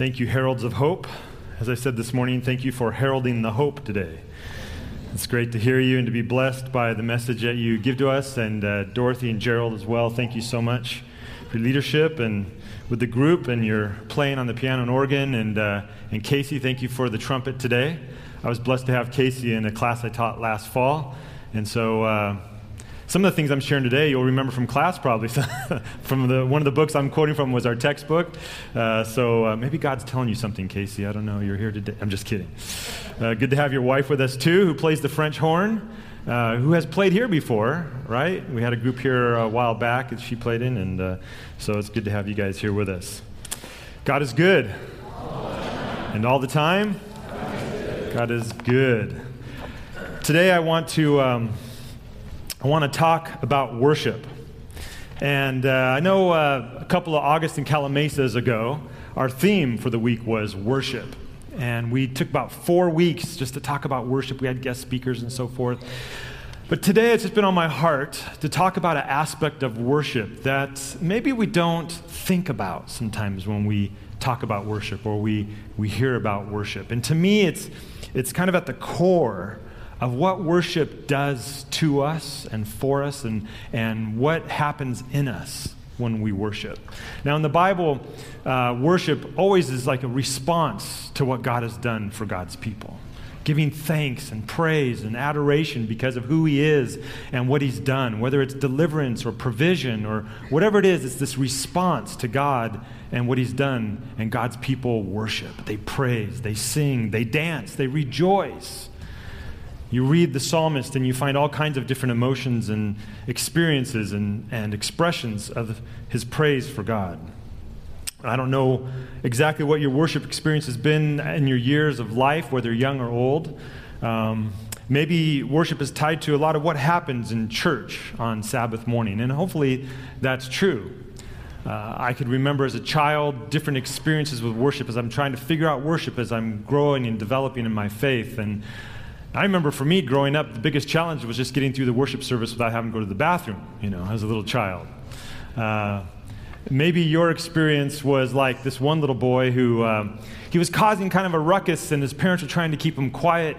Thank you, Heralds of Hope. As I said this morning, thank you for heralding the hope today. It's great to hear you and to be blessed by the message that you give to us. And uh, Dorothy and Gerald as well, thank you so much for your leadership and with the group and your playing on the piano and organ. And, uh, and Casey, thank you for the trumpet today. I was blessed to have Casey in a class I taught last fall. And so uh, some of the things I'm sharing today, you'll remember from class probably. from the, one of the books I'm quoting from was our textbook. Uh, so uh, maybe God's telling you something, Casey. I don't know. You're here today. I'm just kidding. Uh, good to have your wife with us too, who plays the French horn. Uh, who has played here before, right? We had a group here a while back that she played in, and uh, so it's good to have you guys here with us. God is good. And all the time, God is good. Today I want to. Um, I want to talk about worship. And uh, I know uh, a couple of August and Calamesas ago, our theme for the week was worship. And we took about four weeks just to talk about worship. We had guest speakers and so forth. But today it's just been on my heart to talk about an aspect of worship that maybe we don't think about sometimes when we talk about worship or we, we hear about worship. And to me, it's, it's kind of at the core of what worship does to us and for us and, and what happens in us when we worship. Now, in the Bible, uh, worship always is like a response to what God has done for God's people. Giving thanks and praise and adoration because of who He is and what He's done. Whether it's deliverance or provision or whatever it is, it's this response to God and what He's done. And God's people worship. They praise, they sing, they dance, they rejoice. You read the psalmist and you find all kinds of different emotions and experiences and, and expressions of his praise for God. I don't know exactly what your worship experience has been in your years of life, whether young or old. Um, maybe worship is tied to a lot of what happens in church on Sabbath morning, and hopefully that's true. Uh, I could remember as a child different experiences with worship as I'm trying to figure out worship as I'm growing and developing in my faith. And I remember for me growing up, the biggest challenge was just getting through the worship service without having to go to the bathroom, you know, as a little child. Uh, maybe your experience was like this one little boy who um, he was causing kind of a ruckus, and his parents were trying to keep him quiet.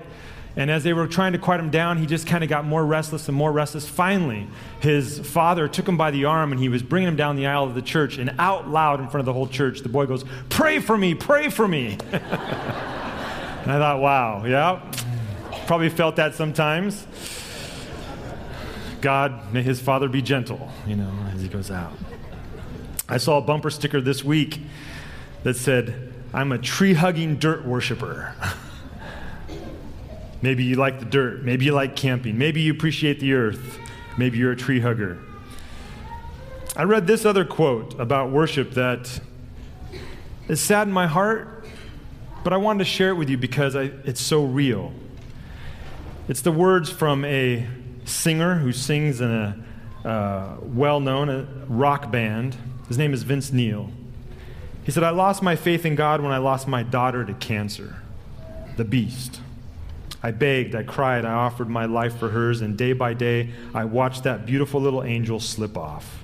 And as they were trying to quiet him down, he just kind of got more restless and more restless. Finally, his father took him by the arm and he was bringing him down the aisle of the church. And out loud in front of the whole church, the boy goes, Pray for me, pray for me. and I thought, wow, yeah, probably felt that sometimes. God, may his father be gentle, you know, as he goes out. I saw a bumper sticker this week that said, I'm a tree hugging dirt worshiper. maybe you like the dirt. Maybe you like camping. Maybe you appreciate the earth. Maybe you're a tree hugger. I read this other quote about worship that it saddened my heart, but I wanted to share it with you because I, it's so real. It's the words from a singer who sings in a uh, well known uh, rock band. His name is Vince Neil. He said, I lost my faith in God when I lost my daughter to cancer, the beast. I begged, I cried, I offered my life for hers, and day by day I watched that beautiful little angel slip off.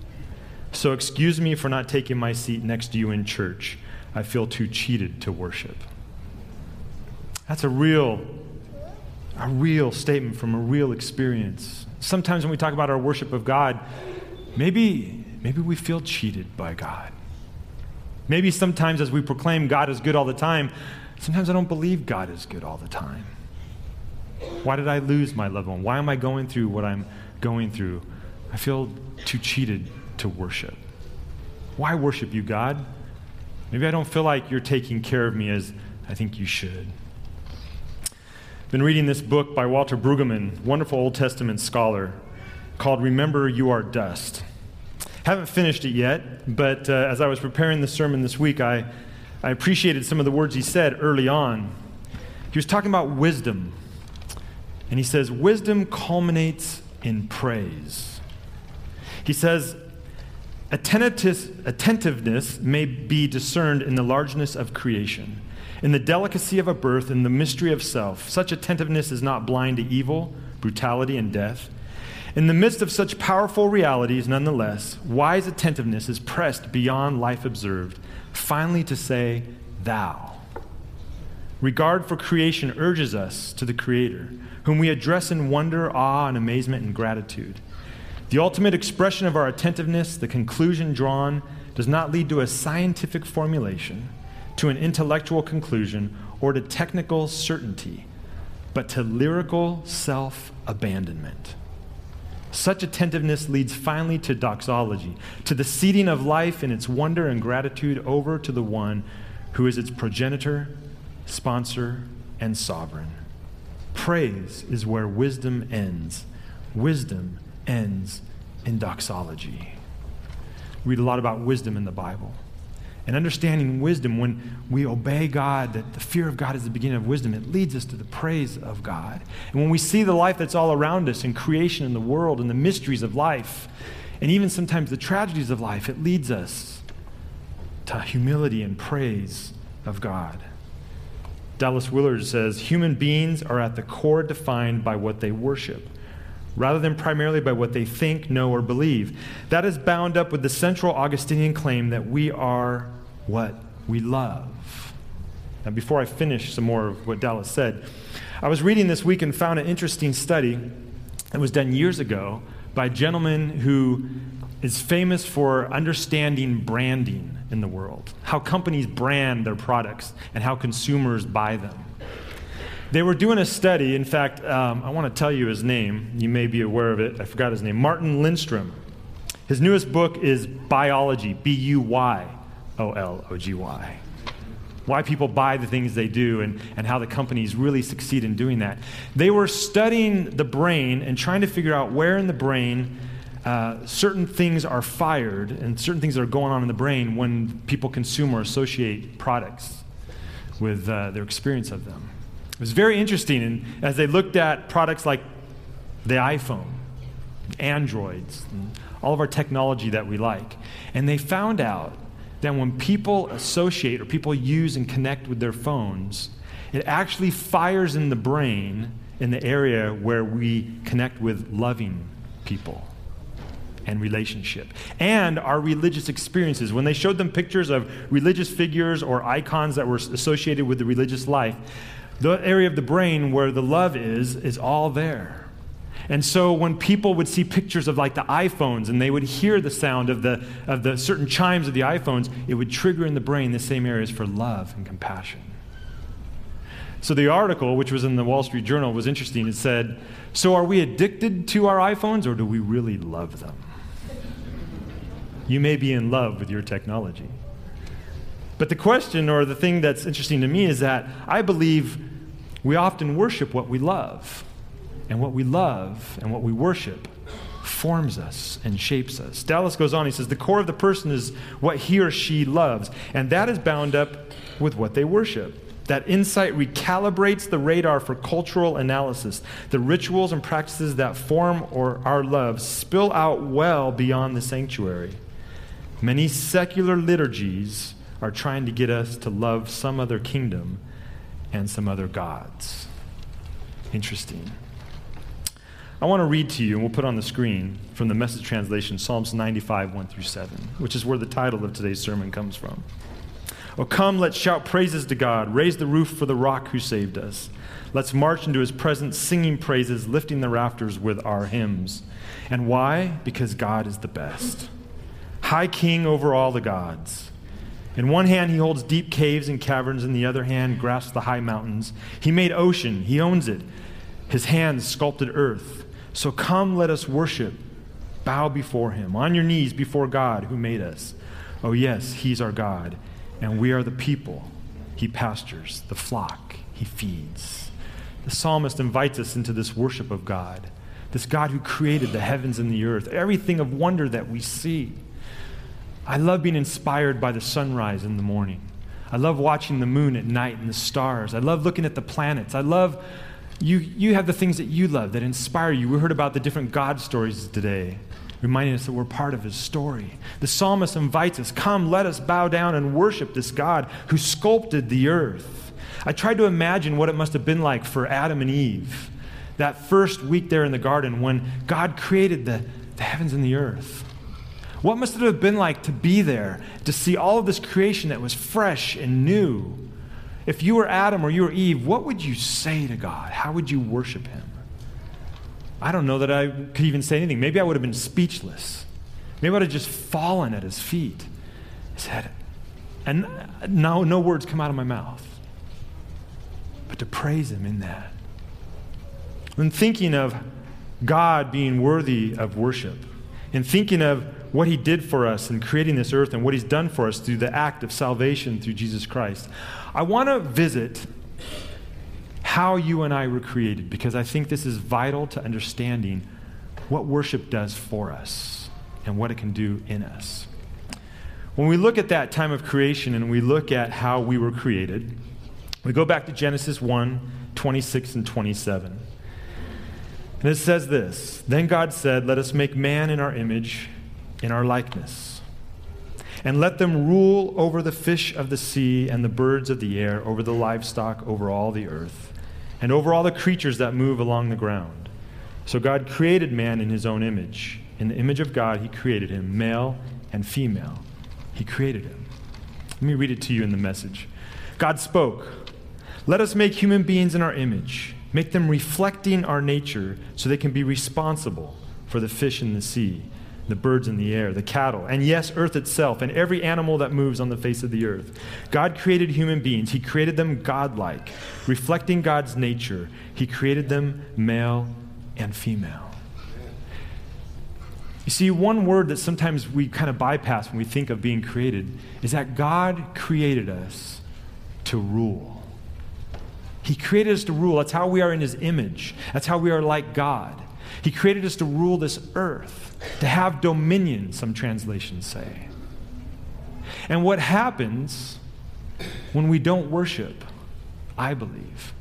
So excuse me for not taking my seat next to you in church. I feel too cheated to worship. That's a real a real statement from a real experience. Sometimes when we talk about our worship of God, maybe, maybe we feel cheated by God. Maybe sometimes as we proclaim God is good all the time, sometimes I don't believe God is good all the time. Why did I lose my loved one? Why am I going through what I'm going through? I feel too cheated to worship. Why worship you, God? Maybe I don't feel like you're taking care of me as I think you should been reading this book by Walter Brueggemann, wonderful Old Testament scholar, called Remember You Are Dust. Haven't finished it yet, but uh, as I was preparing the sermon this week, I, I appreciated some of the words he said early on. He was talking about wisdom, and he says, Wisdom culminates in praise. He says, Attentiveness may be discerned in the largeness of creation in the delicacy of a birth, in the mystery of self, such attentiveness is not blind to evil, brutality, and death. In the midst of such powerful realities, nonetheless, wise attentiveness is pressed beyond life observed, finally to say, thou. Regard for creation urges us to the Creator, whom we address in wonder, awe, and amazement and gratitude. The ultimate expression of our attentiveness, the conclusion drawn, does not lead to a scientific formulation, to an intellectual conclusion, or to technical certainty, but to lyrical self abandonment. Such attentiveness leads finally to doxology, to the ceding of life in its wonder and gratitude over to the one who is its progenitor sponsor, and sovereign. Praise is where wisdom ends. Wisdom ends in doxology. We read a lot about wisdom in the Bible. And understanding wisdom, when we obey God, that the fear of God is the beginning of wisdom, it leads us to the praise of God. And when we see the life that's all around us in creation and the world and the mysteries of life, and even sometimes the tragedies of life, it leads us to humility and praise of God. Dallas Willard says human beings are at the core defined by what they worship, rather than primarily by what they think, know, or believe. That is bound up with the central Augustinian claim that we are what we love. Now, before I finish some more of what Dallas said, I was reading this week and found an interesting study that was done years ago by a gentleman who is famous for understanding branding in the world, how companies brand their products, and how consumers buy them. They were doing a study. In fact, um, I want to tell you his name. You may be aware of it. I forgot his name. Martin Lindstrom. His newest book is Buyology, B U Y O L O G Y. Why people buy the things they do and, and how the companies really succeed in doing that. They were studying the brain and trying to figure out where in the brain uh, certain things are fired and certain things that are going on in the brain when people consume or associate products with uh, their experience of them. It was very interesting and as they looked at products like the iPhone, Androids, all of our technology that we like. And they found out that when people associate or people use and connect with their phones, it actually fires in the brain in the area where we connect with loving people and relationship. And our religious experiences. When they showed them pictures of religious figures or icons that were associated with the religious life, the area of the brain where the love is, is all there. And so when people would see pictures of like the iPhones and they would hear the sound of the, of the certain chimes of the iPhones, it would trigger in the brain the same areas for love and compassion. So the article, which was in the Wall Street Journal, was interesting. It said, So are we addicted to our iPhones or do we really love them? You may be in love with your technology. But the question, or the thing that's interesting to me, is that I believe we often worship what we love. And what we love and what we worship forms us and shapes us. Dallas goes on, he says, The core of the person is what he or she loves, and that is bound up with what they worship. That insight recalibrates the radar for cultural analysis. The rituals and practices that form or our love spill out well beyond the sanctuary. Many secular liturgies are trying to get us to love some other kingdom and some other gods. Interesting. I want to read to you, and we'll put on the screen from the message translation, Psalms 95, 1 through 7, which is where the title of today's sermon comes from. Oh, come, let's shout praises to God. Raise the roof for the rock who saved us. Let's march into his presence, singing praises, lifting the rafters with our hymns. And why? Because God is the best high king over all the gods. In one hand, he holds deep caves and caverns, in the other hand, grasps the high mountains. He made ocean, he owns it. His hands sculpted earth. So come, let us worship. Bow before him, on your knees before God who made us. Oh, yes, he's our God, and we are the people. He pastures, the flock, he feeds. The psalmist invites us into this worship of God, this God who created the heavens and the earth, everything of wonder that we see. I love being inspired by the sunrise in the morning. I love watching the moon at night and the stars. I love looking at the planets. I love you you have the things that you love that inspire you. We heard about the different God stories today, reminding us that we're part of his story. The psalmist invites us, "Come, let us bow down and worship this God who sculpted the earth." I tried to imagine what it must have been like for Adam and Eve that first week there in the garden when God created the, the heavens and the earth. What must it have been like to be there, to see all of this creation that was fresh and new? If you were Adam or you were Eve, what would you say to God? How would you worship Him? I don't know that I could even say anything. Maybe I would have been speechless. Maybe I would have just fallen at His feet. He said, and no, no words come out of my mouth, but to praise Him in that. And thinking of God being worthy of worship, and thinking of what he did for us in creating this earth and what he's done for us through the act of salvation through Jesus Christ, I want to visit how you and I were created because I think this is vital to understanding what worship does for us and what it can do in us. When we look at that time of creation and we look at how we were created, we go back to Genesis 1 26 and 27. And it says this Then God said, Let us make man in our image in our likeness. And let them rule over the fish of the sea and the birds of the air, over the livestock, over all the earth, and over all the creatures that move along the ground. So God created man in his own image. In the image of God, he created him, male and female. He created him. Let me read it to you in the message. God spoke, Let us make human beings in our image, make them reflecting our nature so they can be responsible for the fish in the sea the birds in the air, the cattle, and yes, earth itself, and every animal that moves on the face of the earth. God created human beings. He created them godlike, reflecting God's nature. He created them male and female. You see, one word that sometimes we kind of bypass when we think of being created is that God created us to rule. He created us to rule. That's how we are in His image, that's how we are like God. He created us to rule this earth, to have dominion, some translations say. And what happens when we don't worship, I believe,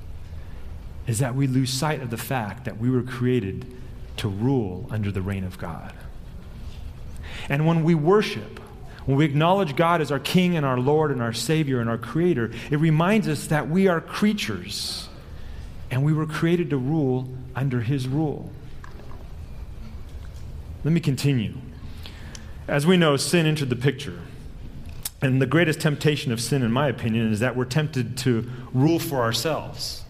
is that we lose sight of the fact that we were created to rule under the reign of God. And when we worship, when we acknowledge God as our King and our Lord and our Savior and our Creator, it reminds us that we are creatures and we were created to rule under His rule. Let me continue. As we know, sin entered the picture. And the greatest temptation of sin, in my opinion, is that we're tempted to rule for ourselves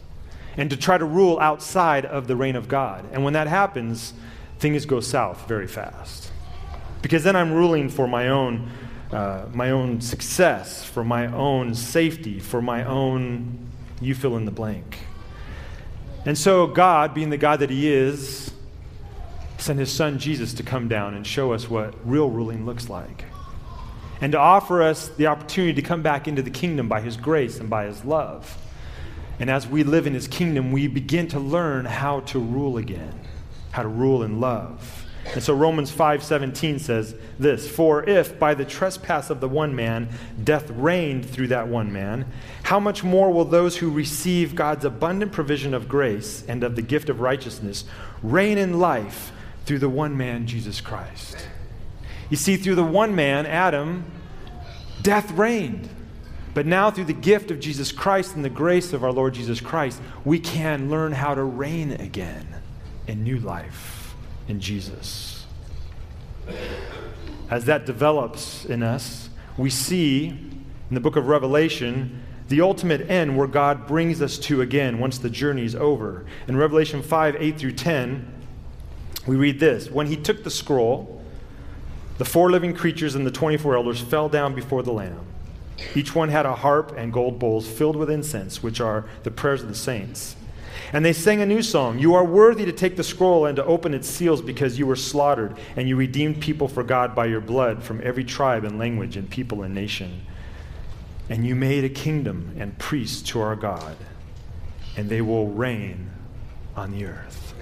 and to try to rule outside of the reign of God. And when that happens, things go south very fast. Because then I'm ruling for my own, uh, my own success, for my own safety, for my own, you fill in the blank. And so, God, being the God that He is, sent his son Jesus to come down and show us what real ruling looks like. And to offer us the opportunity to come back into the kingdom by his grace and by his love. And as we live in his kingdom, we begin to learn how to rule again, how to rule in love. And so Romans 5:17 says this, "For if by the trespass of the one man death reigned through that one man, how much more will those who receive God's abundant provision of grace and of the gift of righteousness reign in life through the one man, Jesus Christ. You see, through the one man, Adam, death reigned. But now, through the gift of Jesus Christ and the grace of our Lord Jesus Christ, we can learn how to reign again in new life in Jesus. As that develops in us, we see in the book of Revelation the ultimate end where God brings us to again once the journey is over. In Revelation 5 8 through 10, we read this When he took the scroll, the four living creatures and the 24 elders fell down before the Lamb. Each one had a harp and gold bowls filled with incense, which are the prayers of the saints. And they sang a new song You are worthy to take the scroll and to open its seals because you were slaughtered, and you redeemed people for God by your blood from every tribe and language and people and nation. And you made a kingdom and priests to our God, and they will reign on the earth.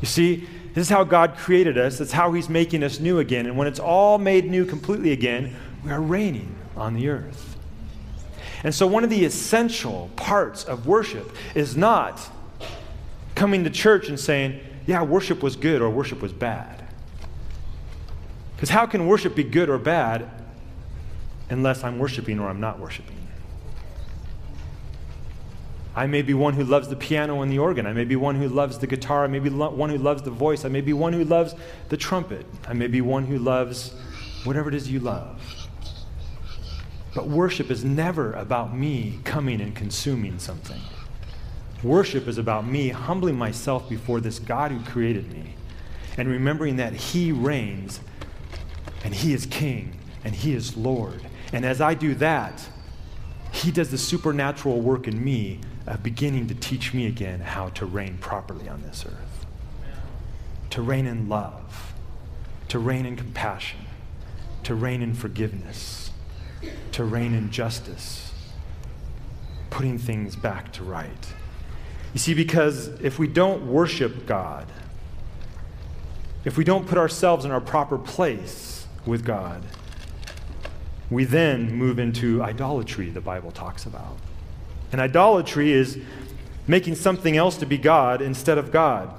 You see, this is how God created us. That's how He's making us new again. And when it's all made new completely again, we are reigning on the earth. And so, one of the essential parts of worship is not coming to church and saying, yeah, worship was good or worship was bad. Because how can worship be good or bad unless I'm worshiping or I'm not worshiping? I may be one who loves the piano and the organ. I may be one who loves the guitar. I may be lo- one who loves the voice. I may be one who loves the trumpet. I may be one who loves whatever it is you love. But worship is never about me coming and consuming something. Worship is about me humbling myself before this God who created me and remembering that He reigns and He is King and He is Lord. And as I do that, He does the supernatural work in me of beginning to teach me again how to reign properly on this earth, to reign in love, to reign in compassion, to reign in forgiveness, to reign in justice, putting things back to right. You see, because if we don't worship God, if we don't put ourselves in our proper place with God, we then move into idolatry, the Bible talks about. And idolatry is making something else to be God instead of God.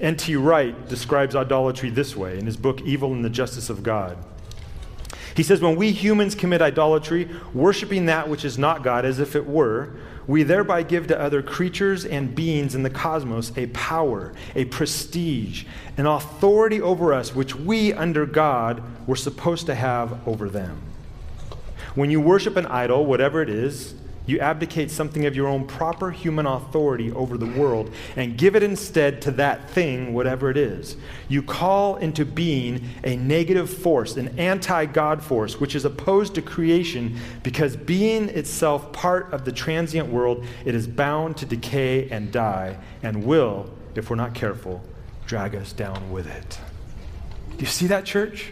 N.T. Wright describes idolatry this way in his book, Evil and the Justice of God. He says, When we humans commit idolatry, worshiping that which is not God as if it were, we thereby give to other creatures and beings in the cosmos a power, a prestige, an authority over us which we, under God, were supposed to have over them. When you worship an idol, whatever it is, you abdicate something of your own proper human authority over the world and give it instead to that thing, whatever it is. You call into being a negative force, an anti God force, which is opposed to creation because, being itself part of the transient world, it is bound to decay and die and will, if we're not careful, drag us down with it. Do you see that, church?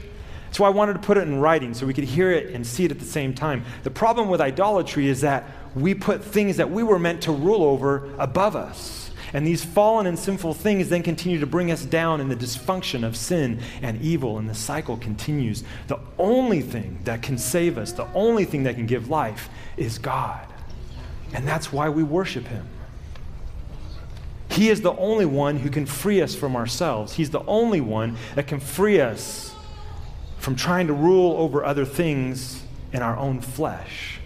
Why I wanted to put it in writing so we could hear it and see it at the same time. The problem with idolatry is that we put things that we were meant to rule over above us. And these fallen and sinful things then continue to bring us down in the dysfunction of sin and evil, and the cycle continues. The only thing that can save us, the only thing that can give life, is God. And that's why we worship Him. He is the only one who can free us from ourselves. He's the only one that can free us from trying to rule over other things in our own flesh.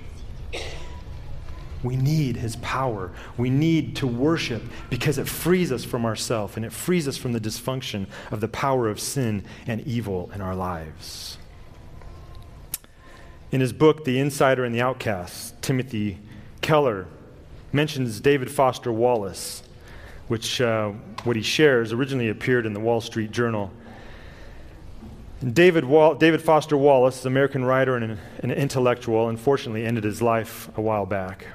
We need his power. We need to worship because it frees us from ourself and it frees us from the dysfunction of the power of sin and evil in our lives. In his book, The Insider and the Outcast, Timothy Keller mentions David Foster Wallace, which uh, what he shares originally appeared in the Wall Street Journal. David, Wall- David Foster Wallace, American writer and an, an intellectual, unfortunately ended his life a while back.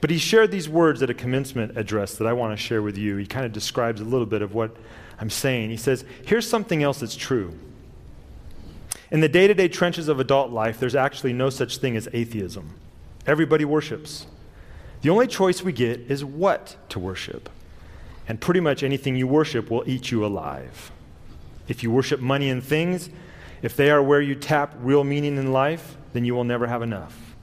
But he shared these words at a commencement address that I want to share with you. He kind of describes a little bit of what I'm saying. He says, Here's something else that's true. In the day to day trenches of adult life, there's actually no such thing as atheism. Everybody worships. The only choice we get is what to worship. And pretty much anything you worship will eat you alive. If you worship money and things, if they are where you tap real meaning in life, then you will never have enough.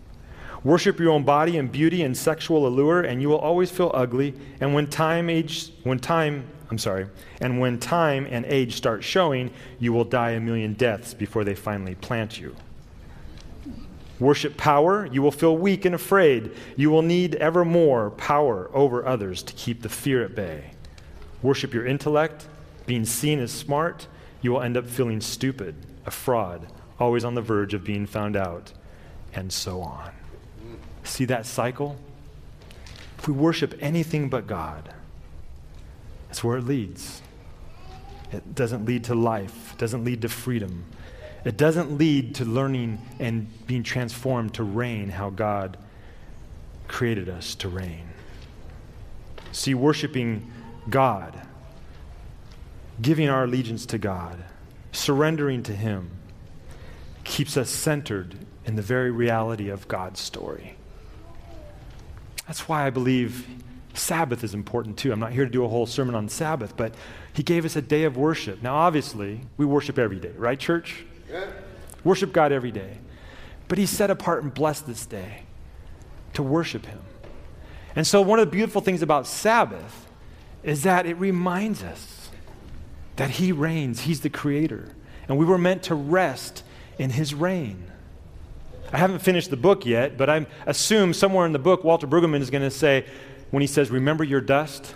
Worship your own body and beauty and sexual allure, and you will always feel ugly. And when time age, when time, I'm sorry, and when time and age start showing, you will die a million deaths before they finally plant you. Worship power, you will feel weak and afraid. You will need ever more power over others to keep the fear at bay. Worship your intellect, being seen as smart, you will end up feeling stupid, a fraud, always on the verge of being found out, and so on. See that cycle? If we worship anything but God, that's where it leads. It doesn't lead to life, it doesn't lead to freedom. It doesn't lead to learning and being transformed to reign how God created us to reign. See, worshiping God, giving our allegiance to God, surrendering to Him, keeps us centered in the very reality of God's story. That's why I believe Sabbath is important too. I'm not here to do a whole sermon on Sabbath, but He gave us a day of worship. Now, obviously, we worship every day, right, church? Yeah. Worship God every day. But He set apart and blessed this day to worship Him. And so, one of the beautiful things about Sabbath is that it reminds us that He reigns, He's the Creator. And we were meant to rest in His reign. I haven't finished the book yet, but I assume somewhere in the book, Walter Brueggemann is going to say, when he says, Remember your dust,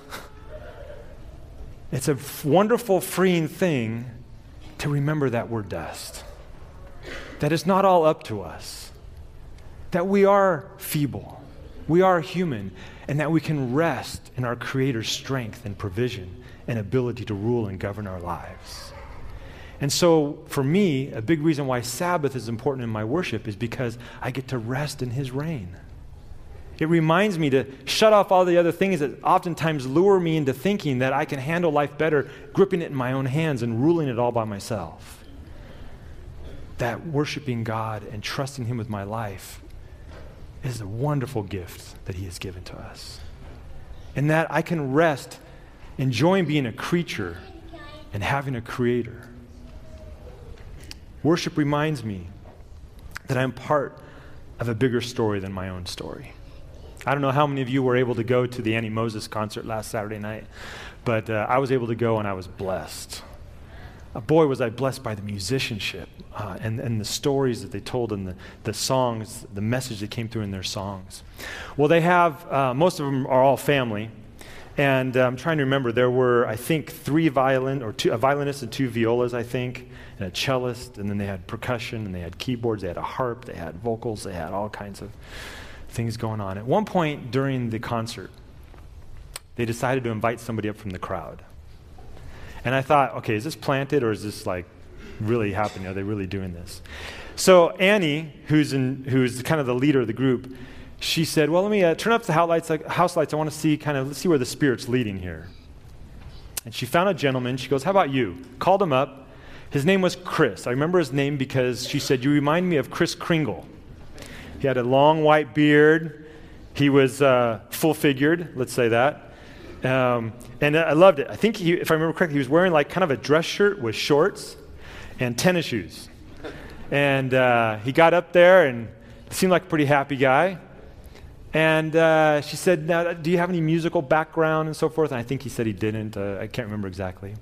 it's a wonderful, freeing thing to remember that we're dust. that it's not all up to us, that we are feeble, we are human, and that we can rest in our Creator's strength and provision and ability to rule and govern our lives. And so, for me, a big reason why Sabbath is important in my worship is because I get to rest in His reign. It reminds me to shut off all the other things that oftentimes lure me into thinking that I can handle life better, gripping it in my own hands and ruling it all by myself. That worshiping God and trusting Him with my life is a wonderful gift that He has given to us. And that I can rest enjoying being a creature and having a creator. Worship reminds me that I'm part of a bigger story than my own story. I don't know how many of you were able to go to the Annie Moses concert last Saturday night, but uh, I was able to go and I was blessed. Boy, was I blessed by the musicianship uh, and, and the stories that they told and the, the songs, the message that came through in their songs. Well, they have, uh, most of them are all family. And uh, I'm trying to remember, there were, I think, three violin, or two, a violinist and two violas, I think, and a cellist, and then they had percussion, and they had keyboards, they had a harp, they had vocals, they had all kinds of things going on. At one point during the concert, they decided to invite somebody up from the crowd. And I thought, okay, is this planted or is this like really happening? Are they really doing this? So Annie, who's, in, who's kind of the leader of the group, she said, Well, let me uh, turn up the house lights, house lights. I want to see kind of, let's see where the Spirit's leading here. And she found a gentleman. She goes, How about you? Called him up. His name was Chris. I remember his name because she said, You remind me of Kris Kringle. He had a long white beard. He was uh, full figured, let's say that. Um, and I loved it. I think, he, if I remember correctly, he was wearing like kind of a dress shirt with shorts and tennis shoes. And uh, he got up there and seemed like a pretty happy guy. And uh, she said, now, Do you have any musical background and so forth? And I think he said he didn't. Uh, I can't remember exactly.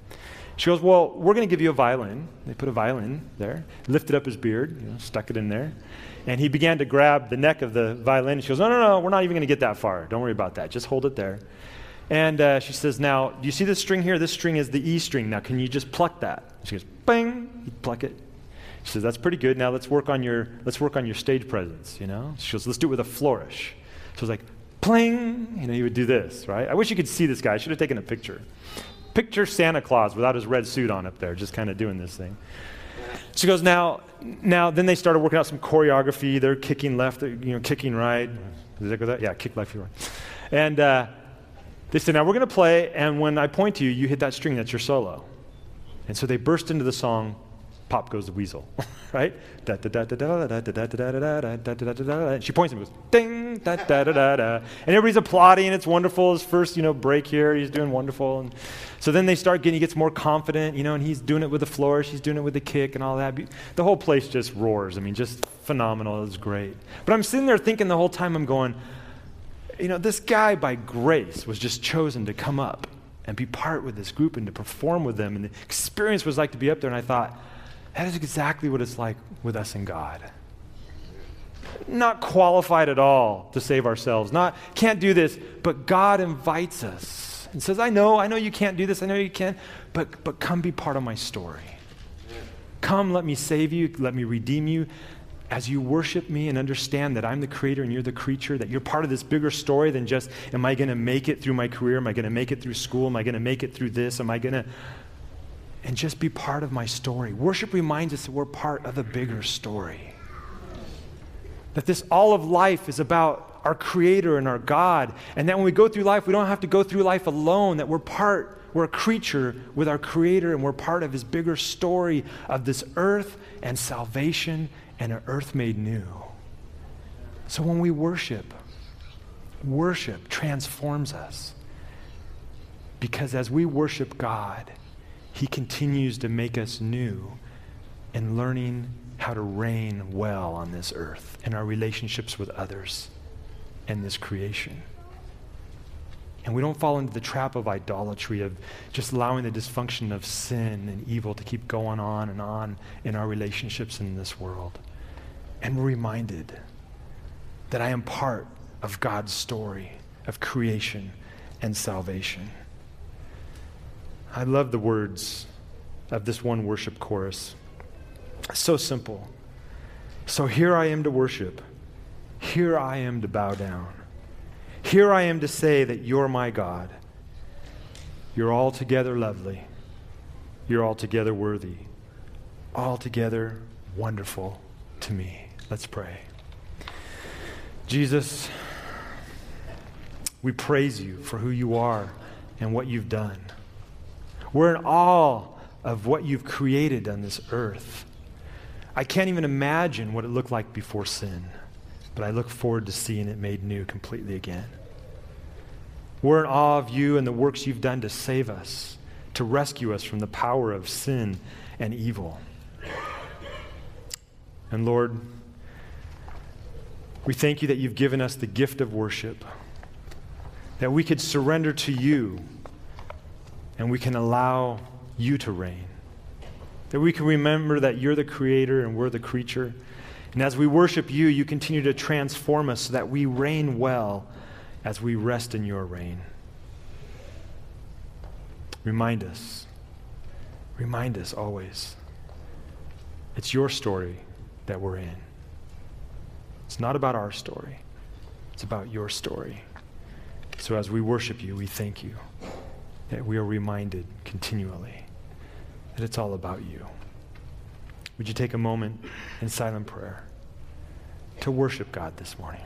She goes, Well, we're going to give you a violin. They put a violin there, lifted up his beard, you know, stuck it in there. And he began to grab the neck of the violin. She goes, No, no, no, we're not even going to get that far. Don't worry about that. Just hold it there. And uh, she says, Now, do you see this string here? This string is the E string. Now, can you just pluck that? She goes, Bang! You pluck it. She says, That's pretty good. Now let's work on your let's work on your stage presence, you know? She goes, Let's do it with a flourish. So it's like, pling, you know, he would do this, right? I wish you could see this guy. I should have taken a picture. Picture Santa Claus without his red suit on up there, just kind of doing this thing. She goes, now, now, then they started working out some choreography. They're kicking left, you know, kicking right. Does that that? Yeah, kick left, right. And uh, they said, now we're going to play, and when I point to you, you hit that string, that's your solo. And so they burst into the song, Pop Goes the Weasel, right? And she points and goes, ding, da da da da da. And everybody's applauding, and it's wonderful. His first, you know, break here, he's doing wonderful. And so then they start getting, he gets more confident, you know, and he's doing it with the flourish, he's doing it with the kick and all that. The whole place just roars. I mean, just phenomenal. It's great. But I'm sitting there thinking the whole time, I'm going, you know, this guy by grace was just chosen to come up and be part with this group and to perform with them. And the experience was like to be up there. And I thought, that is exactly what it's like with us and God. Not qualified at all to save ourselves. Not can't do this, but God invites us and says, "I know, I know you can't do this. I know you can't, but but come be part of my story. Come, let me save you, let me redeem you." As you worship me and understand that I'm the creator and you're the creature, that you're part of this bigger story than just, am I going to make it through my career? Am I going to make it through school? Am I going to make it through this? Am I going to and just be part of my story. Worship reminds us that we're part of a bigger story. That this all of life is about our Creator and our God. And that when we go through life, we don't have to go through life alone, that we're part, we're a creature with our Creator, and we're part of His bigger story of this earth and salvation and an earth made new. So when we worship, worship transforms us. Because as we worship God, he continues to make us new in learning how to reign well on this earth in our relationships with others and this creation. And we don't fall into the trap of idolatry, of just allowing the dysfunction of sin and evil to keep going on and on in our relationships in this world. And we're reminded that I am part of God's story of creation and salvation. I love the words of this one worship chorus. So simple. So here I am to worship. Here I am to bow down. Here I am to say that you're my God. You're altogether lovely. You're altogether worthy. Altogether wonderful to me. Let's pray. Jesus, we praise you for who you are and what you've done. We're in awe of what you've created on this earth. I can't even imagine what it looked like before sin, but I look forward to seeing it made new completely again. We're in awe of you and the works you've done to save us, to rescue us from the power of sin and evil. And Lord, we thank you that you've given us the gift of worship, that we could surrender to you and we can allow you to reign. That we can remember that you're the creator and we're the creature. And as we worship you, you continue to transform us so that we reign well as we rest in your reign. Remind us. Remind us always. It's your story that we're in. It's not about our story, it's about your story. So as we worship you, we thank you that we are reminded continually that it's all about you. Would you take a moment in silent prayer to worship God this morning?